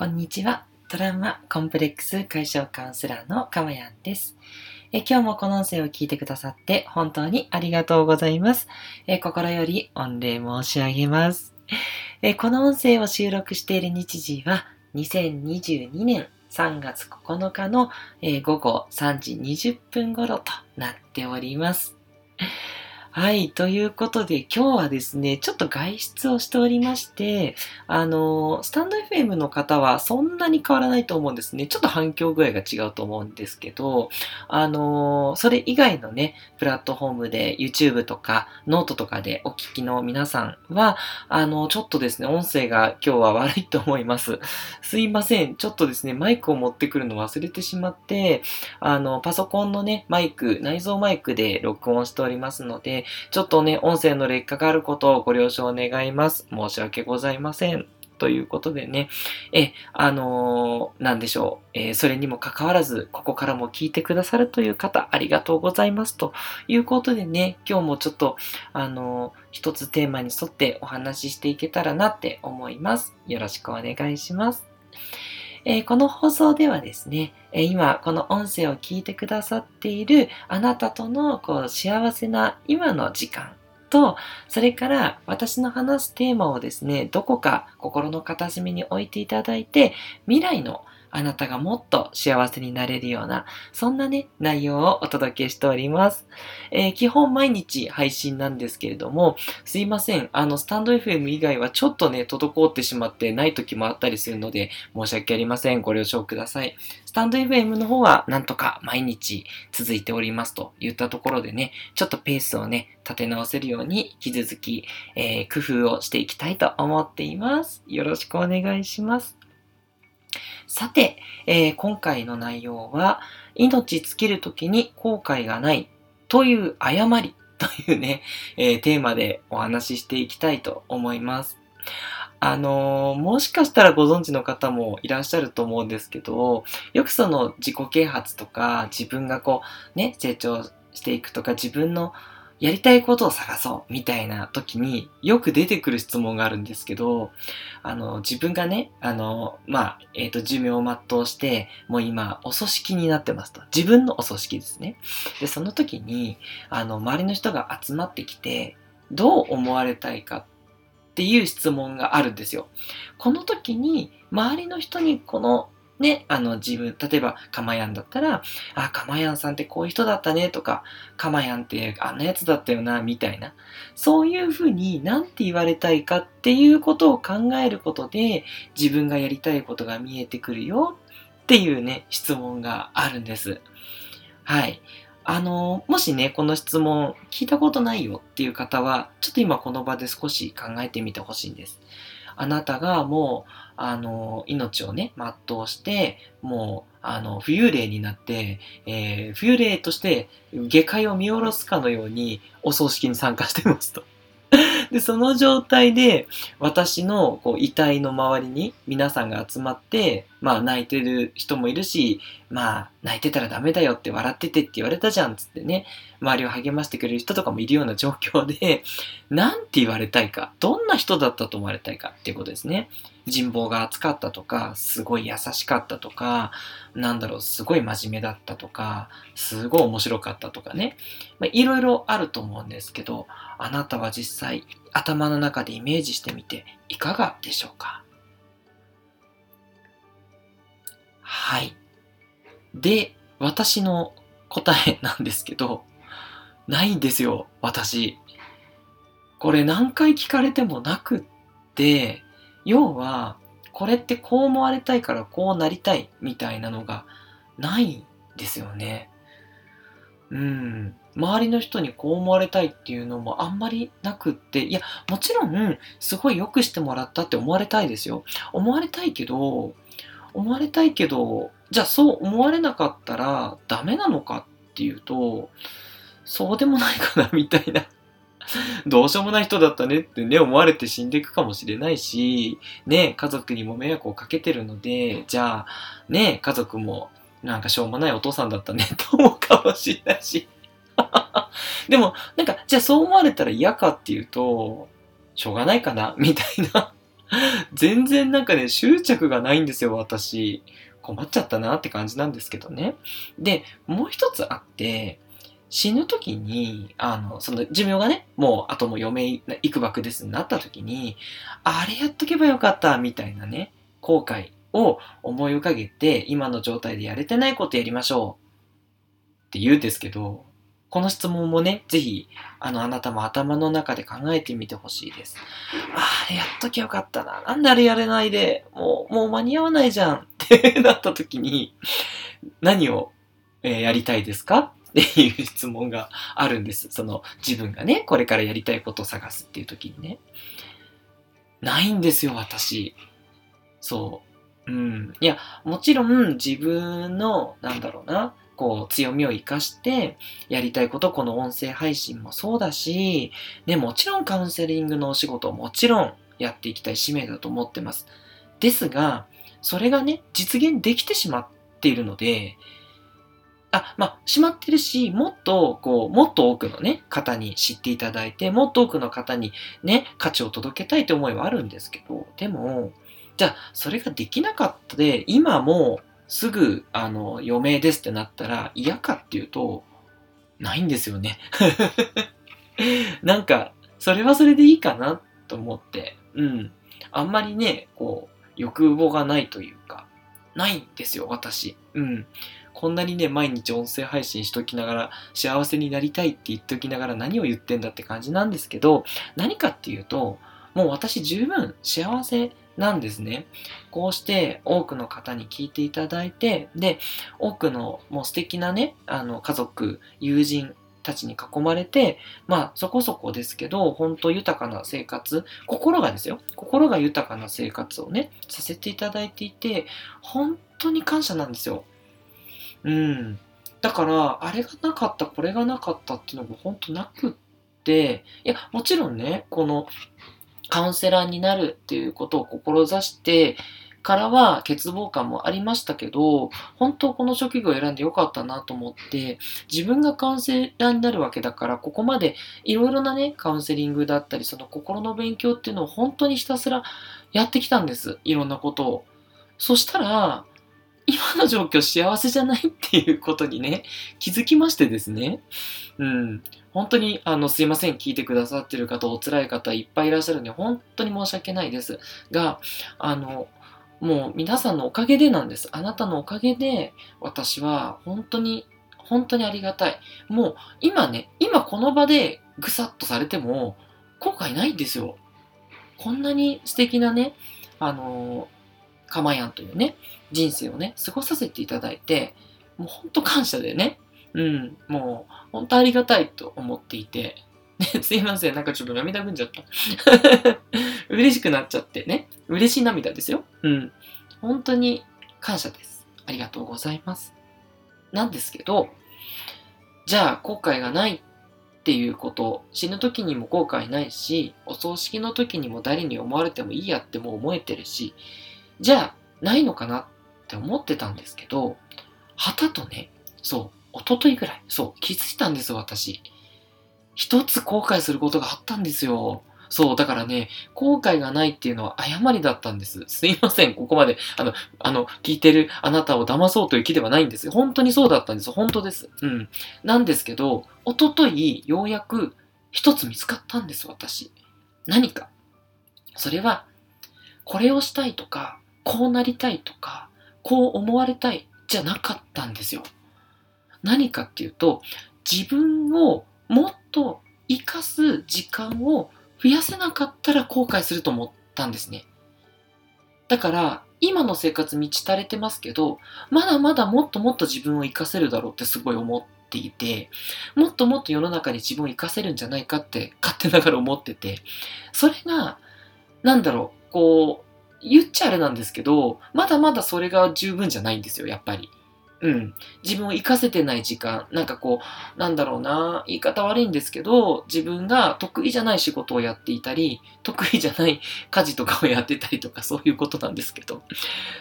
こんにちは。トラウマコンプレックス解消カウンセラーのかまやんですえ。今日もこの音声を聞いてくださって本当にありがとうございます。え心より御礼申し上げます。えこの音声を収録している日時は2022年3月9日の、え午後3時20分頃となっております。はい。ということで、今日はですね、ちょっと外出をしておりまして、あの、スタンド FM の方はそんなに変わらないと思うんですね。ちょっと反響具合が違うと思うんですけど、あの、それ以外のね、プラットフォームで YouTube とかノートとかでお聞きの皆さんは、あの、ちょっとですね、音声が今日は悪いと思います。すいません。ちょっとですね、マイクを持ってくるの忘れてしまって、あの、パソコンのね、マイク、内蔵マイクで録音しておりますので、ちょっとね、音声の劣化があることをご了承願います。申し訳ございません。ということでね、え、あのー、なんでしょう、えー、それにもかかわらず、ここからも聞いてくださるという方、ありがとうございます。ということでね、今日もちょっと、あのー、一つテーマに沿ってお話ししていけたらなって思います。よろしくお願いします。えー、この放送ではですね、えー、今この音声を聞いてくださっているあなたとのこう幸せな今の時間と、それから私の話すテーマをですね、どこか心の片隅に置いていただいて、未来のあなたがもっと幸せになれるような、そんなね、内容をお届けしております。えー、基本毎日配信なんですけれども、すいません。あの、スタンド FM 以外はちょっとね、滞ってしまってない時もあったりするので、申し訳ありません。ご了承ください。スタンド FM の方はなんとか毎日続いておりますと言ったところでね、ちょっとペースをね、立て直せるように引き続き、えー、工夫をしていきたいと思っています。よろしくお願いします。さて、えー、今回の内容は、命尽きるときに後悔がないという誤り というね、えー、テーマでお話ししていきたいと思います。あのー、もしかしたらご存知の方もいらっしゃると思うんですけど、よくその自己啓発とか自分がこうね、成長していくとか自分のやりたいことを探そうみたいな時によく出てくる質問があるんですけど、あの、自分がね、あの、まあ、えっ、ー、と、寿命を全うして、もう今、お葬式になってますと。自分のお葬式ですね。で、その時に、あの、周りの人が集まってきて、どう思われたいかっていう質問があるんですよ。この時に、周りの人にこのね、あの自分、例えば、かまやんだったら、あ、かまやんさんってこういう人だったねとか、かまやんってあんなやつだったよな、みたいな。そういうふうになんて言われたいかっていうことを考えることで、自分がやりたいことが見えてくるよっていうね、質問があるんです。はい。あの、もしね、この質問聞いたことないよっていう方は、ちょっと今この場で少し考えてみてほしいんです。あなたがもう、あの、命をね、全うして、もう、あの、浮遊霊になって、えー、浮遊霊として下界を見下ろすかのようにお葬式に参加してますと。で、その状態で、私のこう遺体の周りに皆さんが集まって、まあ泣いてる人もいるし、まあ泣いてたらダメだよって笑っててって言われたじゃんつってね、周りを励ましてくれる人とかもいるような状況で、なんて言われたいか、どんな人だったと思われたいかっていうことですね。人望が厚かったとか、すごい優しかったとか、なんだろう、すごい真面目だったとか、すごい面白かったとかね。まあ、いろいろあると思うんですけど、あなたは実際頭の中でイメージしてみていかがでしょうか？はい。で、私の答えなんですけど、ないんですよ、私。これ何回聞かれてもなくって、要は、これってこう思われたいからこうなりたいみたいなのがないんですよね。うん。周りの人にこう思われたいっていうのもあんまりなくって、いや、もちろん、すごい良くしてもらったって思われたいですよ。思われたいけど、思われたいけど、じゃあそう思われなかったらダメなのかっていうと、そうでもないかな、みたいな。どうしようもない人だったねってね、思われて死んでいくかもしれないし、ね、家族にも迷惑をかけてるので、じゃあ、ね、家族もなんかしょうもないお父さんだったね と思うかもしれないし。でも、なんか、じゃあそう思われたら嫌かっていうと、しょうがないかなみたいな 全然なんかね、執着がないんですよ、私。困っちゃったなって感じなんですけどね。で、もう一つあって、死ぬ時に、あの、その寿命がね、もうあともう余命いくばくですになった時に、あれやっとけばよかった、みたいなね、後悔を思い浮かべて、今の状態でやれてないことやりましょうって言うんですけど、この質問もね、ぜひ、あの、あなたも頭の中で考えてみてほしいです。ああ、やっときゃよかったな。なんであれやれないで、もう、もう間に合わないじゃんってなった時に、何を、えー、やりたいですか？っていう質問があるんです。その、自分がね、これからやりたいことを探すっていう時にね。ないんですよ、私。そう。うん。いや、もちろん自分の、なんだろうな、こう、強みを活かして、やりたいこと、この音声配信もそうだし、ね、もちろんカウンセリングのお仕事もちろんやっていきたい使命だと思ってます。ですが、それがね、実現できてしまっているので、あ、まあ、しまってるし、もっと、こう、もっと多くのね、方に知っていただいて、もっと多くの方にね、価値を届けたいって思いはあるんですけど、でも、じゃあ、それができなかったで、今もすぐ、あの、余命ですってなったら嫌かっていうと、ないんですよね。なんか、それはそれでいいかなと思って、うん。あんまりね、こう、欲望がないというか、ないんですよ、私。うん。こんなにね、毎日音声配信しときながら、幸せになりたいって言っときながら何を言ってんだって感じなんですけど、何かっていうと、もう私十分幸せなんですね。こうして多くの方に聞いていただいて、で、多くのもう素敵なね、あの家族、友人たちに囲まれて、まあそこそこですけど、本当豊かな生活、心がですよ、心が豊かな生活をね、させていただいていて、本当に感謝なんですよ。うん。だから、あれがなかった、これがなかったっていうのが本当なくって、いや、もちろんね、このカウンセラーになるっていうことを志してからは欠乏感もありましたけど、本当この職業を選んでよかったなと思って、自分がカウンセラーになるわけだから、ここまでいろいろなね、カウンセリングだったり、その心の勉強っていうのを本当にひたすらやってきたんです。いろんなことを。そしたら、今の状況幸せじゃないっていうことにね、気づきましてですね。うん。本当に、あの、すいません。聞いてくださってる方、お辛い方いっぱいいらっしゃるんで、本当に申し訳ないです。が、あの、もう皆さんのおかげでなんです。あなたのおかげで、私は本当に、本当にありがたい。もう、今ね、今この場でぐさっとされても、後悔ないんですよ。こんなに素敵なね、あのかまやんというね、人生をね、過ごさせていただいて、もう本当感謝でね、うん、もう本当ありがたいと思っていて、ね、すいません、なんかちょっと涙ぐんじゃった。嬉しくなっちゃってね、嬉しい涙ですよ。うん。本当に感謝です。ありがとうございます。なんですけど、じゃあ後悔がないっていうこと、死ぬ時にも後悔ないし、お葬式の時にも誰に思われてもいいやってもう思えてるし、じゃあないのかなって思ってたんですけど、はたとね、そう、一昨日ぐらい、そう、気づいたんですよ、私。一つ後悔することがあったんですよ。そう、だからね、後悔がないっていうのは誤りだったんです。すいません、ここまで、あの、あの、聞いてるあなたを騙そうという気ではないんですよ。本当にそうだったんです。本当です。うん。なんですけど、おととい、ようやく一つ見つかったんです、私。何か。それは、これをしたいとか、こうなりたいとか、こう思われたいじゃなかったんですよ。何かっていうと、自分をもっと生かす時間を増やせなかったら後悔すると思ったんですね。だから、今の生活満ち足れてますけど、まだまだもっともっと自分を生かせるだろうってすごい思っていて、もっともっと世の中に自分を生かせるんじゃないかって勝手ながら思ってて、それが、なんだろう、こう、言っちゃあれなんですけど、まだまだそれが十分じゃないんですよ、やっぱり。うん。自分を活かせてない時間。なんかこう、なんだろうな、言い方悪いんですけど、自分が得意じゃない仕事をやっていたり、得意じゃない家事とかをやってたりとか、そういうことなんですけど、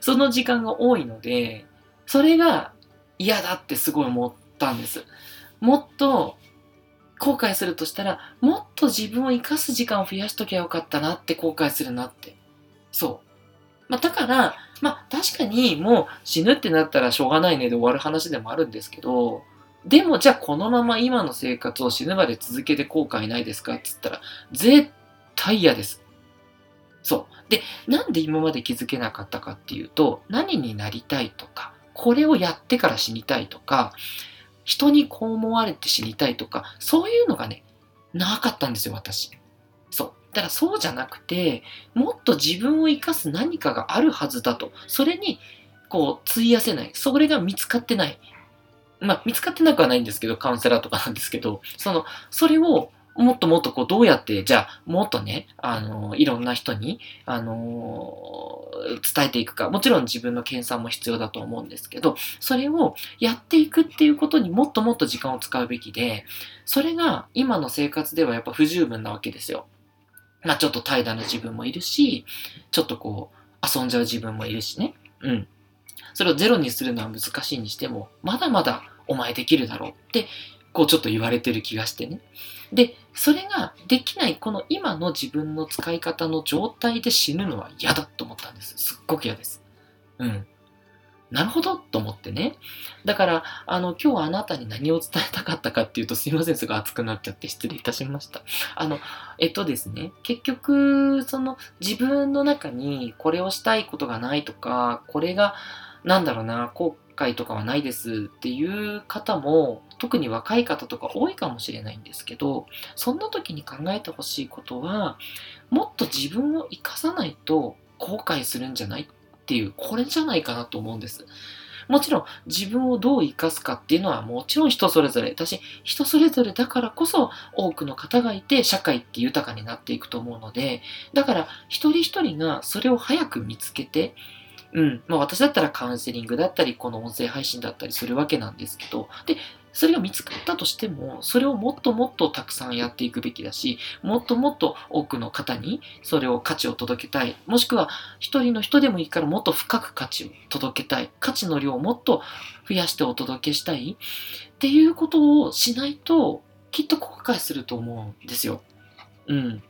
その時間が多いので、それが嫌だってすごい思ったんです。もっと、後悔するとしたら、もっと自分を生かす時間を増やしときゃよかったなって後悔するなってそう。まあ、だから、まあ、確かにもう死ぬってなったらしょうがないねで終わる話でもあるんですけど、でもじゃあこのまま今の生活を死ぬまで続けて後悔ないですかって言ったら、絶対嫌です。そう。で、なんで今まで気づけなかったかっていうと、何になりたいとか、これをやってから死にたいとか、人にこう思われて死にたいとか、そういうのがね、なかったんですよ、私。そう。だからそうじゃなくて、もっと自分を生かす何かがあるはずだと。それに、こう、費やせない。それが見つかってない。まあ、見つかってなくはないんですけど、カウンセラーとかなんですけど、その、それをもっともっとこうどうやって、じゃあもっとね、あの、いろんな人に、あの、伝えていくか。もちろん自分の研鑽も必要だと思うんですけど、それをやっていくっていうことにもっともっと時間を使うべきで、それが今の生活ではやっぱ不十分なわけですよ。まあちょっと怠惰な自分もいるし、ちょっとこう遊んじゃう自分もいるしね。うん。それをゼロにするのは難しいにしても、まだまだお前できるだろうってこうちょっと言われてる気がしてね。で、それができないこの今の自分の使い方の状態で死ぬのは嫌だと思ったんです。すっごく嫌です。うん。なるほどと思ってね。だから、あの、今日はあなたに何を伝えたかったかっていうと、すいません、すごい熱くなっちゃって失礼いたしました。あの、えっとですね、結局、その自分の中にこれをしたいことがないとか、これが、なんだろうな、後悔とかはないですっていう方も、特に若い方とか多いかもしれないんですけど、そんな時に考えてほしいことは、もっと自分を生かさないと後悔するんじゃないっていう、これじゃないかなと思うんです。もちろん自分をどう生かすかっていうのはもちろん人それぞれ。私、人それぞれだからこそ多くの方がいて社会って豊かになっていくと思うので、だから一人一人がそれを早く見つけて、うん。まあ私だったらカウンセリングだったり、この音声配信だったりするわけなんですけど、で、それが見つかったとしても、それをもっともっとたくさんやっていくべきだし、もっともっと多くの方にそれを価値を届けたい。もしくは、一人の人でもいいからもっと深く価値を届けたい。価値の量をもっと増やしてお届けしたい。っていうことをしないと、きっと後悔すると思うんですよ。うん。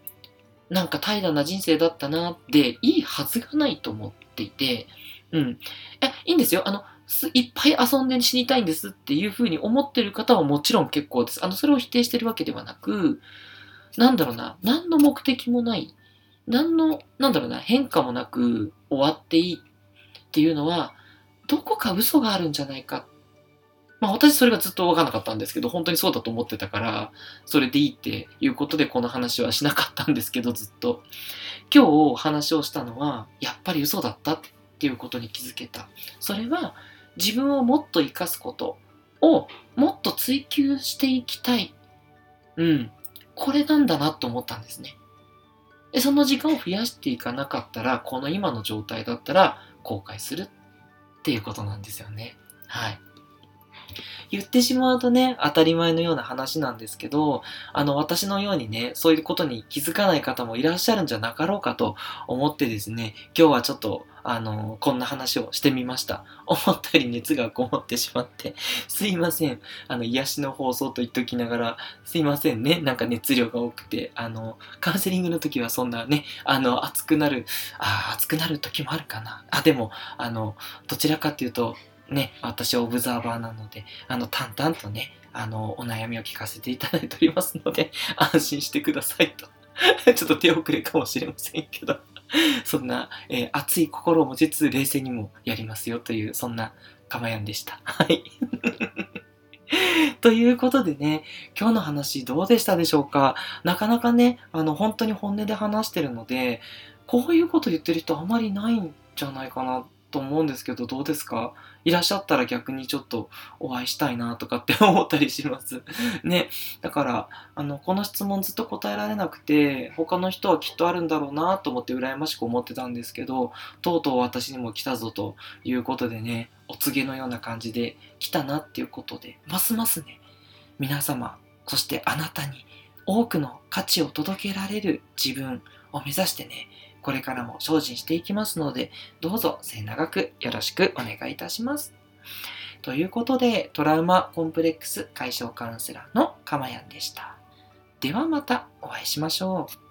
なんか怠惰な人生だったなっていいはずがないと思っていて、うん。え、いいんですよ。あの、いっぱい遊んで死にたいんですっていうふうに思ってる方はもちろん結構です。あの、それを否定してるわけではなく、なんだろうな、何の目的もない、何の、なんだろうな、変化もなく終わっていいっていうのは、どこか嘘があるんじゃないか。まあ私それがずっとわかんなかったんですけど、本当にそうだと思ってたから、それでいいっていうことでこの話はしなかったんですけど、ずっと。今日話をしたのは、やっぱり嘘だったっていうことに気づけた。それは、自分をもっと生かすことをもっと追求していきたい。うん。これなんだなと思ったんですね。でその時間を増やしていかなかったら、この今の状態だったら後悔するっていうことなんですよね。はい。言ってしまうとね、当たり前のような話なんですけど、あの、私のようにね、そういうことに気づかない方もいらっしゃるんじゃなかろうかと思ってですね、今日はちょっと、あの、こんな話をしてみました。思ったより熱がこもってしまって、すいません。あの、癒しの放送と言っときながら、すいませんね。なんか熱量が多くて、あの、カウンセリングの時はそんなね、あの、熱くなる、あ熱くなる時もあるかな。あ、でも、あの、どちらかっていうと、ね、私オブザーバーなので、あの、淡々とね、あの、お悩みを聞かせていただいておりますので、安心してくださいと。ちょっと手遅れかもしれませんけど、そんな、えー、熱い心を持ちつつ冷静にもやりますよという、そんなかまやんでした。はい。ということでね、今日の話どうでしたでしょうか？なかなかね、あの、本当に本音で話してるので、こういうこと言ってる人あまりないんじゃないかなと思うんですけど、どうですか？いらっしゃったら逆にちょっとお会いしたいなとかって 思ったりします。ね。だから、あの、この質問ずっと答えられなくて、他の人はきっとあるんだろうなと思って羨ましく思ってたんですけど、とうとう私にも来たぞということでね、お告げのような感じで来たなっていうことで、ますますね、皆様、そしてあなたに多くの価値を届けられる自分を目指してね、これからも精進していきますので、どうぞ末永くよろしくお願いいたします。ということで、トラウマコンプレックス解消カウンセラーのかまやんでした。ではまたお会いしましょう。